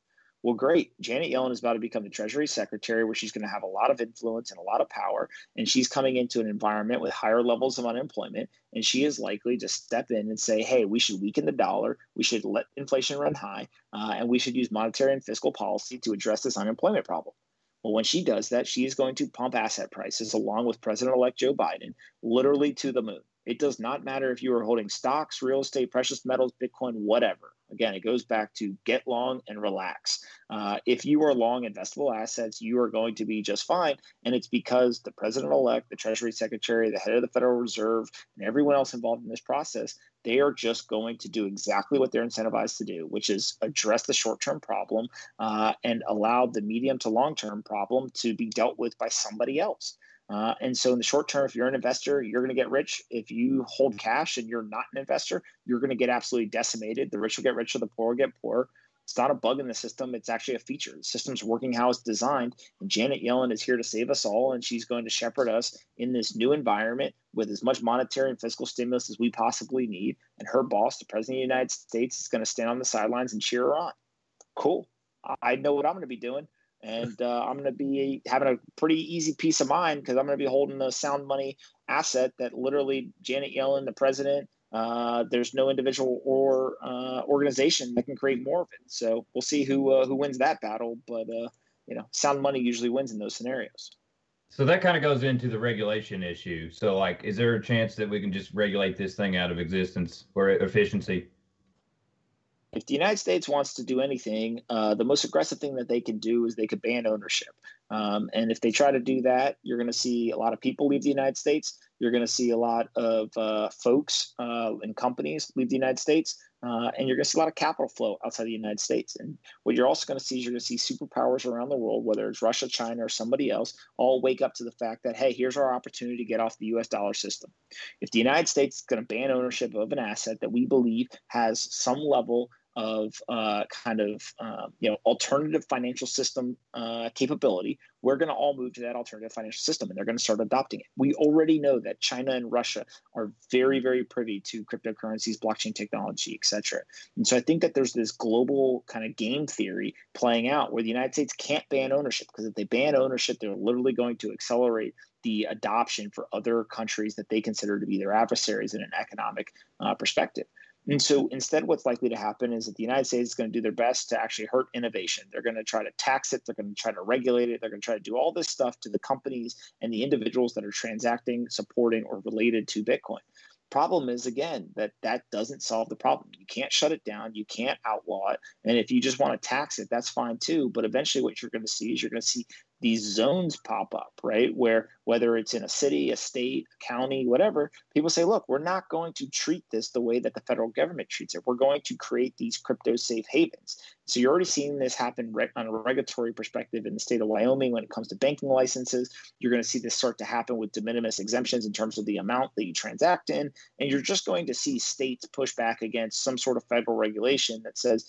Well, great. Janet Yellen is about to become the Treasury Secretary, where she's going to have a lot of influence and a lot of power. And she's coming into an environment with higher levels of unemployment. And she is likely to step in and say, hey, we should weaken the dollar. We should let inflation run high. Uh, and we should use monetary and fiscal policy to address this unemployment problem. Well, when she does that, she is going to pump asset prices along with President elect Joe Biden literally to the moon. It does not matter if you are holding stocks, real estate, precious metals, Bitcoin, whatever. Again, it goes back to get long and relax. Uh, if you are long investable assets, you are going to be just fine. And it's because the president elect, the Treasury Secretary, the head of the Federal Reserve, and everyone else involved in this process, they are just going to do exactly what they're incentivized to do, which is address the short term problem uh, and allow the medium to long term problem to be dealt with by somebody else. Uh, and so, in the short term, if you're an investor, you're going to get rich. If you hold cash and you're not an investor, you're going to get absolutely decimated. The rich will get richer, the poor will get poorer. It's not a bug in the system, it's actually a feature. The system's working how it's designed. And Janet Yellen is here to save us all, and she's going to shepherd us in this new environment with as much monetary and fiscal stimulus as we possibly need. And her boss, the President of the United States, is going to stand on the sidelines and cheer her on. Cool. I know what I'm going to be doing and uh, I'm going to be having a pretty easy peace of mind because I'm going to be holding a sound money asset that literally Janet Yellen, the president, uh, there's no individual or uh, organization that can create more of it. So we'll see who uh, who wins that battle. But uh, you know, sound money usually wins in those scenarios. So that kind of goes into the regulation issue. So like, is there a chance that we can just regulate this thing out of existence or efficiency? If the United States wants to do anything, uh, the most aggressive thing that they can do is they could ban ownership. Um, and if they try to do that, you're going to see a lot of people leave the United States. You're going to see a lot of uh, folks uh, and companies leave the United States. Uh, and you're going to see a lot of capital flow outside the United States. And what you're also going to see is you're going to see superpowers around the world, whether it's Russia, China, or somebody else, all wake up to the fact that, hey, here's our opportunity to get off the US dollar system. If the United States is going to ban ownership of an asset that we believe has some level of uh, kind of uh, you know alternative financial system uh, capability, we're going to all move to that alternative financial system, and they're going to start adopting it. We already know that China and Russia are very, very privy to cryptocurrencies, blockchain technology, et cetera. And so I think that there's this global kind of game theory playing out where the United States can't ban ownership because if they ban ownership, they're literally going to accelerate the adoption for other countries that they consider to be their adversaries in an economic uh, perspective. And so instead, what's likely to happen is that the United States is going to do their best to actually hurt innovation. They're going to try to tax it, they're going to try to regulate it, they're going to try to do all this stuff to the companies and the individuals that are transacting, supporting, or related to Bitcoin. Problem is, again, that that doesn't solve the problem. You can't shut it down, you can't outlaw it. And if you just want to tax it, that's fine too. But eventually, what you're going to see is you're going to see these zones pop up, right? Where whether it's in a city, a state, a county, whatever, people say, look, we're not going to treat this the way that the federal government treats it. We're going to create these crypto safe havens. So you're already seeing this happen on a regulatory perspective in the state of Wyoming when it comes to banking licenses. You're going to see this start to happen with de minimis exemptions in terms of the amount that you transact in. And you're just going to see states push back against some sort of federal regulation that says,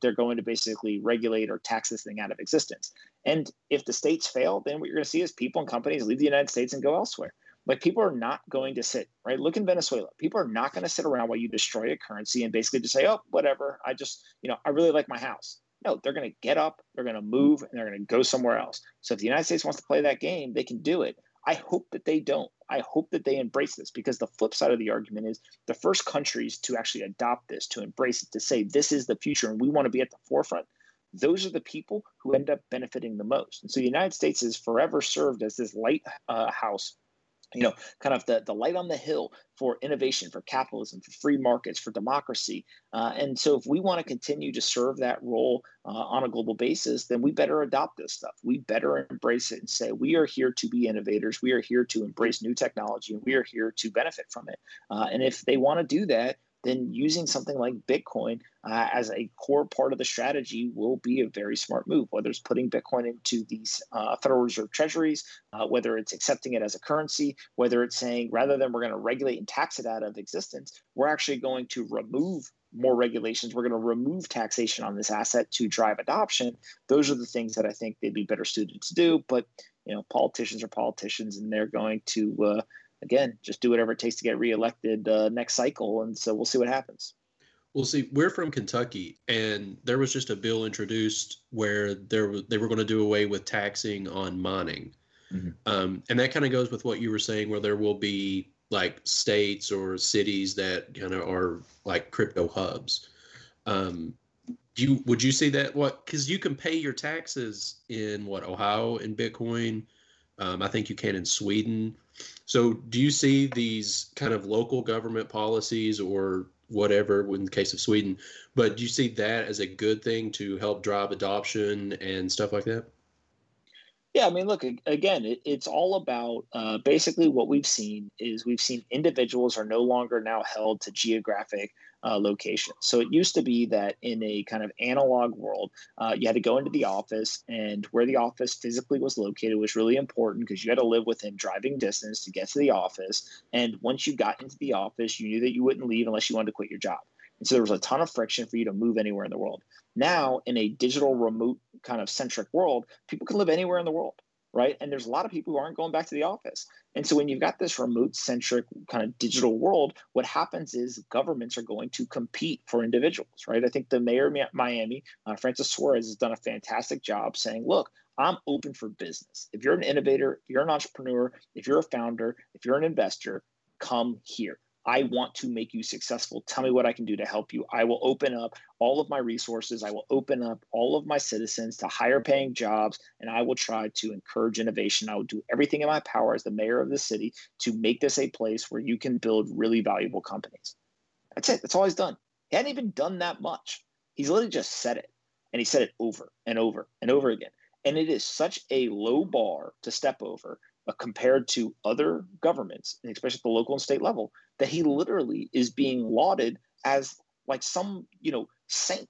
they're going to basically regulate or tax this thing out of existence. And if the states fail, then what you're going to see is people and companies leave the United States and go elsewhere. Like people are not going to sit, right? Look in Venezuela. People are not going to sit around while you destroy a currency and basically just say, oh, whatever. I just, you know, I really like my house. No, they're going to get up, they're going to move, and they're going to go somewhere else. So if the United States wants to play that game, they can do it. I hope that they don't. I hope that they embrace this because the flip side of the argument is the first countries to actually adopt this, to embrace it, to say this is the future and we want to be at the forefront, those are the people who end up benefiting the most. And so the United States has forever served as this lighthouse you know, kind of the, the light on the hill for innovation, for capitalism, for free markets, for democracy. Uh, and so, if we want to continue to serve that role uh, on a global basis, then we better adopt this stuff. We better embrace it and say, we are here to be innovators. We are here to embrace new technology, and we are here to benefit from it. Uh, and if they want to do that, then using something like Bitcoin uh, as a core part of the strategy will be a very smart move. Whether it's putting Bitcoin into these uh, Federal Reserve treasuries, uh, whether it's accepting it as a currency, whether it's saying rather than we're going to regulate and tax it out of existence, we're actually going to remove more regulations. We're going to remove taxation on this asset to drive adoption. Those are the things that I think they'd be better suited to do. But you know, politicians are politicians, and they're going to uh, again, just do whatever it takes to get reelected uh, next cycle. And so we'll see what happens. Well, see, we're from Kentucky, and there was just a bill introduced where there they were going to do away with taxing on mining, mm-hmm. um, and that kind of goes with what you were saying, where there will be like states or cities that kind of are like crypto hubs. Um, you would you say that what because you can pay your taxes in what Ohio in Bitcoin, um, I think you can in Sweden. So, do you see these kind of local government policies or whatever in the case of Sweden, but do you see that as a good thing to help drive adoption and stuff like that? Yeah, I mean, look again. It, it's all about uh, basically what we've seen is we've seen individuals are no longer now held to geographic uh, location. So it used to be that in a kind of analog world, uh, you had to go into the office, and where the office physically was located was really important because you had to live within driving distance to get to the office. And once you got into the office, you knew that you wouldn't leave unless you wanted to quit your job. And so there was a ton of friction for you to move anywhere in the world. Now, in a digital, remote kind of centric world, people can live anywhere in the world right? And there's a lot of people who aren't going back to the office. And so when you've got this remote centric kind of digital world, what happens is governments are going to compete for individuals, right? I think the mayor of Miami, uh, Francis Suarez, has done a fantastic job saying, look, I'm open for business. If you're an innovator, if you're an entrepreneur, if you're a founder, if you're an investor, come here. I want to make you successful. Tell me what I can do to help you. I will open up all of my resources. I will open up all of my citizens to higher paying jobs, and I will try to encourage innovation. I will do everything in my power as the mayor of the city to make this a place where you can build really valuable companies. That's it. That's all he's done. He hadn't even done that much. He's literally just said it, and he said it over and over and over again. And it is such a low bar to step over Uh, compared to other governments, especially at the local and state level, that he literally is being lauded as like some, you know, saint.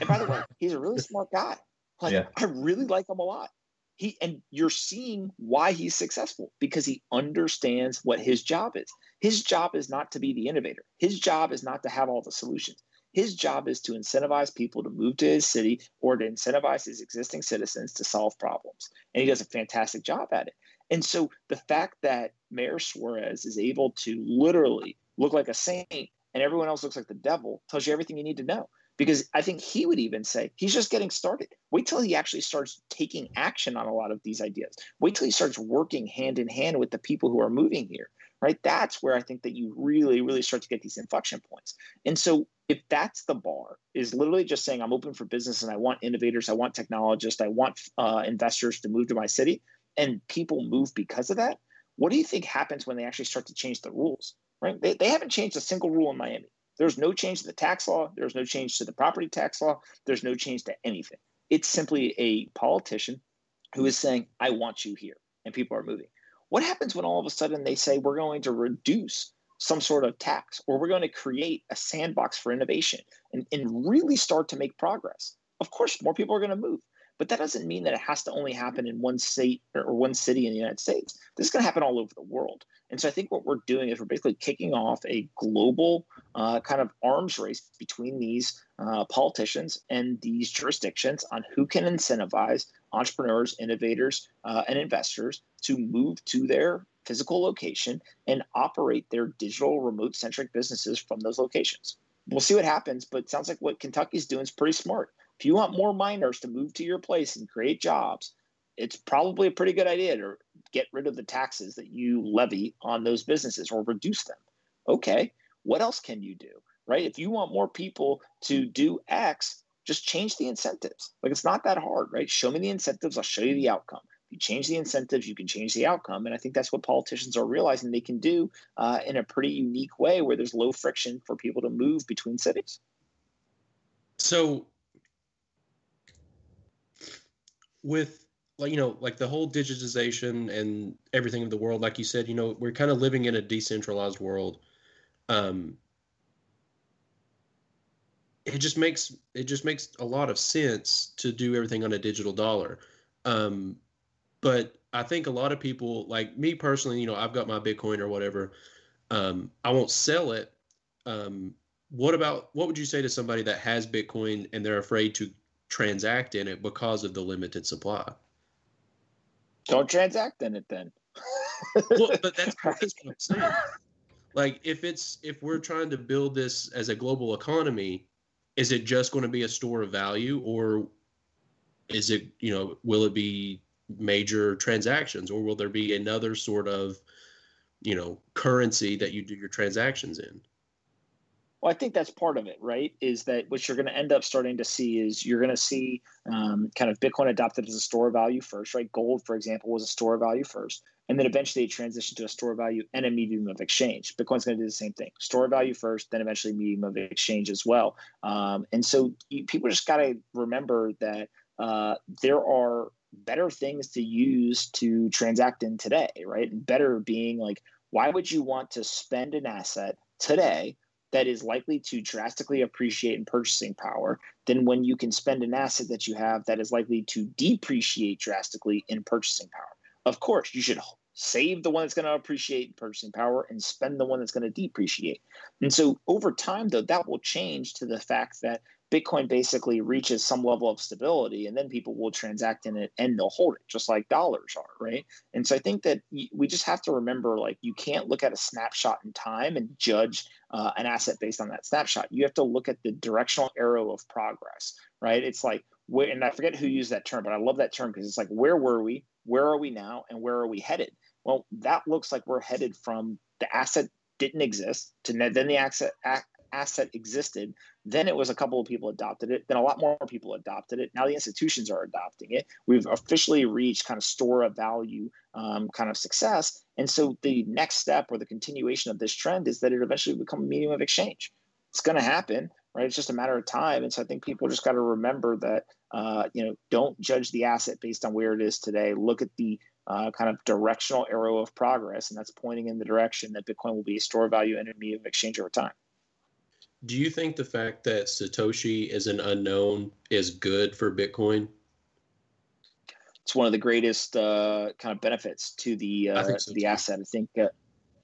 And by the way, he's a really smart guy. Like yeah. I really like him a lot. He and you're seeing why he's successful because he understands what his job is. His job is not to be the innovator. His job is not to have all the solutions. His job is to incentivize people to move to his city or to incentivize his existing citizens to solve problems. And he does a fantastic job at it. And so the fact that Mayor Suarez is able to literally look like a saint and everyone else looks like the devil tells you everything you need to know. Because I think he would even say he's just getting started. Wait till he actually starts taking action on a lot of these ideas. Wait till he starts working hand in hand with the people who are moving here, right? That's where I think that you really, really start to get these inflection points. And so if that's the bar, is literally just saying I'm open for business and I want innovators, I want technologists, I want uh, investors to move to my city, and people move because of that, what do you think happens when they actually start to change the rules? Right? They, they haven't changed a single rule in Miami. There's no change to the tax law. There's no change to the property tax law. There's no change to anything. It's simply a politician who is saying, I want you here, and people are moving. What happens when all of a sudden they say, we're going to reduce some sort of tax or we're going to create a sandbox for innovation and, and really start to make progress? Of course, more people are going to move. But that doesn't mean that it has to only happen in one state or one city in the United States. This is going to happen all over the world. And so I think what we're doing is we're basically kicking off a global uh, kind of arms race between these uh, politicians and these jurisdictions on who can incentivize entrepreneurs, innovators, uh, and investors to move to their physical location and operate their digital remote centric businesses from those locations. We'll see what happens, but sounds like what Kentucky's doing is pretty smart. If you want more miners to move to your place and create jobs, it's probably a pretty good idea to get rid of the taxes that you levy on those businesses or reduce them. Okay, what else can you do? Right? If you want more people to do X, just change the incentives. Like it's not that hard, right? Show me the incentives, I'll show you the outcome. If you change the incentives, you can change the outcome. And I think that's what politicians are realizing they can do uh, in a pretty unique way where there's low friction for people to move between cities. So, with like you know like the whole digitization and everything of the world like you said you know we're kind of living in a decentralized world. Um it just makes it just makes a lot of sense to do everything on a digital dollar. Um but i think a lot of people like me personally you know i've got my bitcoin or whatever um i won't sell it. Um what about what would you say to somebody that has bitcoin and they're afraid to transact in it because of the limited supply. Don't transact in it then. Well but that's, that's what i'm saying. Like if it's if we're trying to build this as a global economy is it just going to be a store of value or is it you know will it be major transactions or will there be another sort of you know currency that you do your transactions in well, I think that's part of it, right? Is that what you're going to end up starting to see is you're going to see um, kind of Bitcoin adopted as a store of value first, right? Gold, for example, was a store of value first. And then eventually it transitioned to a store of value and a medium of exchange. Bitcoin's going to do the same thing store of value first, then eventually medium of exchange as well. Um, and so people just got to remember that uh, there are better things to use to transact in today, right? And better being like, why would you want to spend an asset today? That is likely to drastically appreciate in purchasing power than when you can spend an asset that you have that is likely to depreciate drastically in purchasing power. Of course, you should save the one that's going to appreciate in purchasing power and spend the one that's going to depreciate. And so over time, though, that will change to the fact that Bitcoin basically reaches some level of stability and then people will transact in it and they'll hold it just like dollars are, right? And so I think that we just have to remember like you can't look at a snapshot in time and judge uh, an asset based on that snapshot. You have to look at the directional arrow of progress, right? It's like, and I forget who used that term, but I love that term because it's like, where were we? Where are we now? And where are we headed? Well, that looks like we're headed from the asset didn't exist to then the asset asset existed. Then it was a couple of people adopted it. Then a lot more people adopted it. Now the institutions are adopting it. We've officially reached kind of store of value um, kind of success. And so the next step or the continuation of this trend is that it eventually become a medium of exchange. It's going to happen, right? It's just a matter of time. And so I think people just got to remember that, uh, you know, don't judge the asset based on where it is today. Look at the uh, kind of directional arrow of progress, and that's pointing in the direction that Bitcoin will be a store of value and a medium of exchange over time do you think the fact that Satoshi is an unknown is good for Bitcoin? It's one of the greatest uh, kind of benefits to the uh, so the too. asset. I think, uh,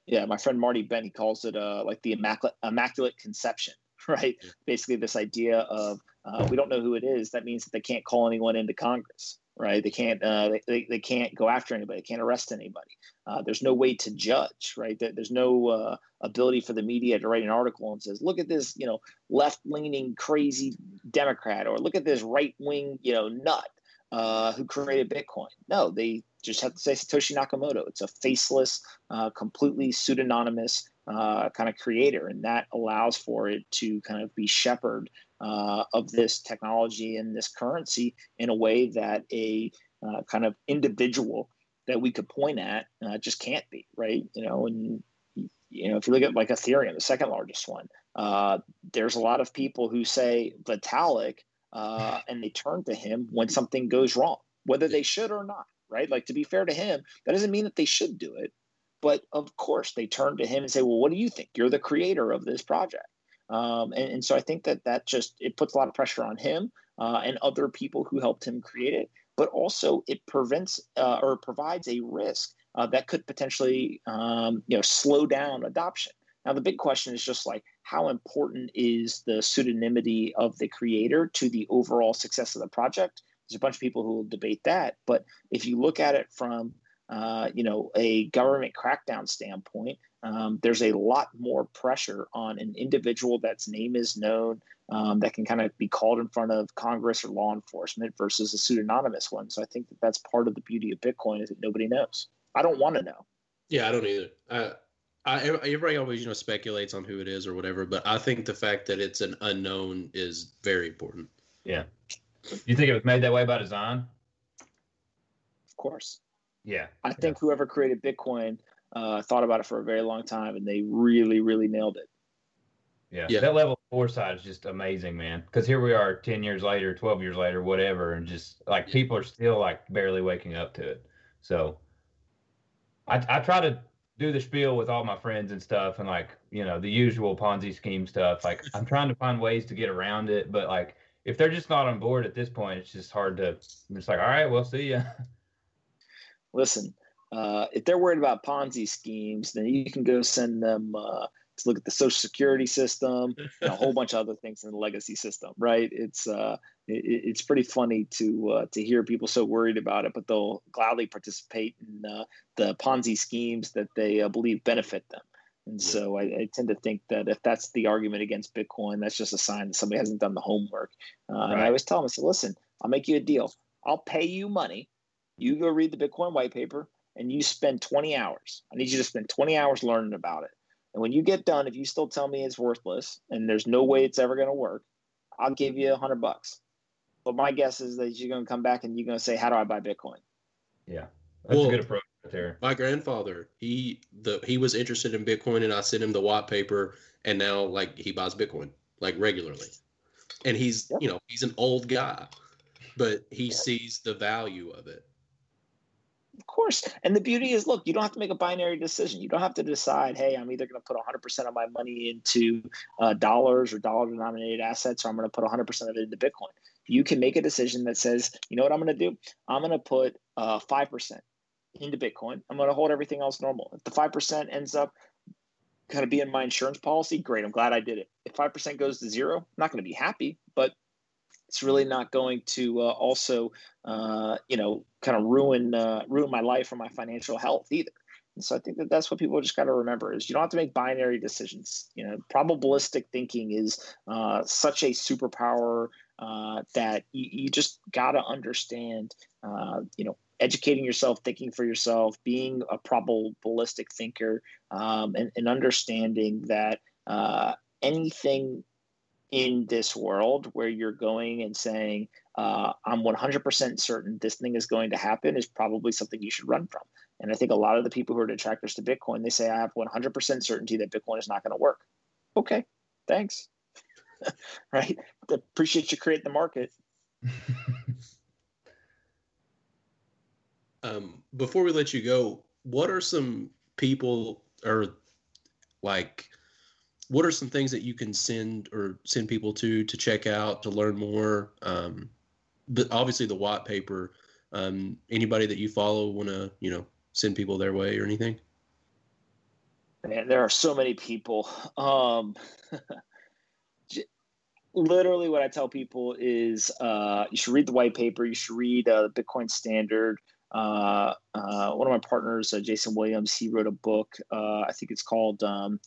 yeah, my friend Marty Bent he calls it uh, like the immaculate immaculate conception, right? Yeah. Basically, this idea of uh, we don't know who it is. That means that they can't call anyone into Congress, right? They can't uh, they, they can't go after anybody. They can't arrest anybody. Uh, there's no way to judge, right? There's no uh, ability for the media to write an article and says, look at this, you know, left leaning crazy Democrat, or look at this right wing, you know, nut uh, who created Bitcoin. No, they just have to say Satoshi Nakamoto. It's a faceless, uh, completely pseudonymous uh, kind of creator, and that allows for it to kind of be shepherd uh, of this technology and this currency in a way that a uh, kind of individual that we could point at uh, just can't be right. You know, and you know if you look at like Ethereum, the second largest one, uh, there's a lot of people who say Vitalik, uh, and they turn to him when something goes wrong, whether they should or not. Right? Like to be fair to him, that doesn't mean that they should do it. But of course, they turn to him and say, "Well, what do you think? You're the creator of this project." Um, and, and, so I think that that just it puts a lot of pressure on him uh, and other people who helped him create it. But also it prevents uh, or provides a risk uh, that could potentially um, you know slow down adoption. Now the big question is just like how important is the pseudonymity of the creator to the overall success of the project? There's a bunch of people who will debate that, but if you look at it from uh, you know, a government crackdown standpoint, um, there's a lot more pressure on an individual that's name is known um, that can kind of be called in front of Congress or law enforcement versus a pseudonymous one. So I think that that's part of the beauty of Bitcoin is that nobody knows. I don't want to know. Yeah, I don't either. I, I, everybody always you know speculates on who it is or whatever, but I think the fact that it's an unknown is very important. Yeah. You think it was made that way by design? Of course. Yeah. I think yeah. whoever created Bitcoin uh, thought about it for a very long time, and they really, really nailed it. Yeah, yeah. that level of foresight is just amazing, man. Because here we are, ten years later, twelve years later, whatever, and just like people are still like barely waking up to it. So, I I try to do the spiel with all my friends and stuff, and like you know the usual Ponzi scheme stuff. Like I'm trying to find ways to get around it, but like if they're just not on board at this point, it's just hard to. It's like, all right, we'll see ya. Listen, uh, if they're worried about Ponzi schemes, then you can go send them uh, to look at the Social Security system and a whole bunch of other things in the legacy system. Right? It's uh, it, it's pretty funny to uh, to hear people so worried about it, but they'll gladly participate in uh, the Ponzi schemes that they uh, believe benefit them. And so I, I, tend to think that if that's the argument against Bitcoin, that's just a sign that somebody hasn't done the homework. Right. And I always tell them, I say, listen, I'll make you a deal. I'll pay you money. You go read the Bitcoin white paper and you spend 20 hours. I need you to spend 20 hours learning about it. And when you get done, if you still tell me it's worthless and there's no way it's ever going to work, I'll give you a hundred bucks. But my guess is that you're going to come back and you're going to say, "How do I buy Bitcoin?" Yeah, that's well, a good approach there. My grandfather, he the he was interested in Bitcoin, and I sent him the white paper, and now like he buys Bitcoin like regularly, and he's yep. you know he's an old guy, but he sees the value of it. Of course. And the beauty is, look, you don't have to make a binary decision. You don't have to decide, hey, I'm either going to put 100% of my money into uh, dollars or dollar denominated assets, or I'm going to put 100% of it into Bitcoin. You can make a decision that says, you know what I'm going to do? I'm going to put uh, 5% into Bitcoin. I'm going to hold everything else normal. If the 5% ends up kind of being my insurance policy, great. I'm glad I did it. If 5% goes to zero, I'm not going to be happy, it's really not going to uh, also, uh, you know, kind of ruin uh, ruin my life or my financial health either. And so I think that that's what people just got to remember is you don't have to make binary decisions. You know, probabilistic thinking is uh, such a superpower uh, that you, you just got to understand. Uh, you know, educating yourself, thinking for yourself, being a probabilistic thinker, um, and, and, understanding that anything in this world where you're going and saying, uh, I'm 100% certain this thing is going to happen is probably something you should run from. And I think a lot of the people who are detractors to Bitcoin, they say, I have 100% certainty that Bitcoin is not going to work. Okay, thanks. right? Appreciate you creating the market. um, before we let you go, what are some people or like what are some things that you can send or send people to to check out to learn more? Um, but obviously the white paper. Um, anybody that you follow want to you know send people their way or anything? Man, there are so many people. Um, literally, what I tell people is uh, you should read the white paper. You should read uh, the Bitcoin Standard. Uh, uh, one of my partners, uh, Jason Williams, he wrote a book. Uh, I think it's called um,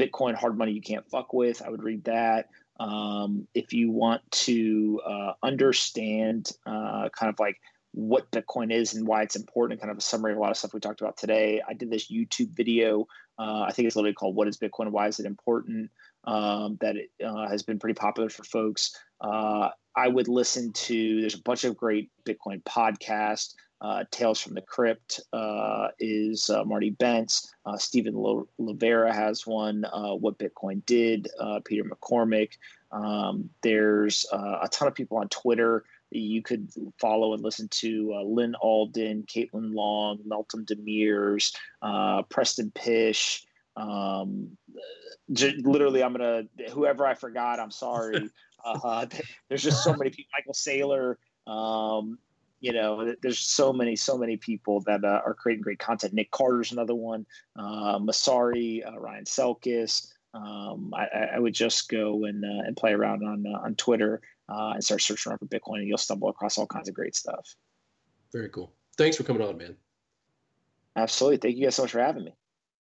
Bitcoin hard money you can't fuck with. I would read that. Um, if you want to uh, understand uh, kind of like what Bitcoin is and why it's important, kind of a summary of a lot of stuff we talked about today. I did this YouTube video. Uh, I think it's literally called "What Is Bitcoin? Why Is It Important?" Um, that it uh, has been pretty popular for folks. Uh, I would listen to. There's a bunch of great Bitcoin podcasts. Uh, Tales from the Crypt uh, is uh, Marty Bent's. Uh, Stephen Livera has one. Uh, what Bitcoin Did, uh, Peter McCormack. Um, there's a ton of people on Twitter that you could follow and listen to Lyn Alden, Caitlin Long, Meltem Demirors, Preston Pysh. Um, j- literally, I'm gonna whoever I forgot. I'm sorry. there's just so many people. Michael Saylor. Um, you know there's so many so many people that uh, are creating great content. Nick carter's another one uh, Messari, uh, ryan selkis. Um, I, I, would just go and uh, and play around on uh, on twitter uh, and start searching around for bitcoin and you'll stumble across all kinds of great stuff. Very cool. Thanks for coming on man. Absolutely. Thank you guys so much for having me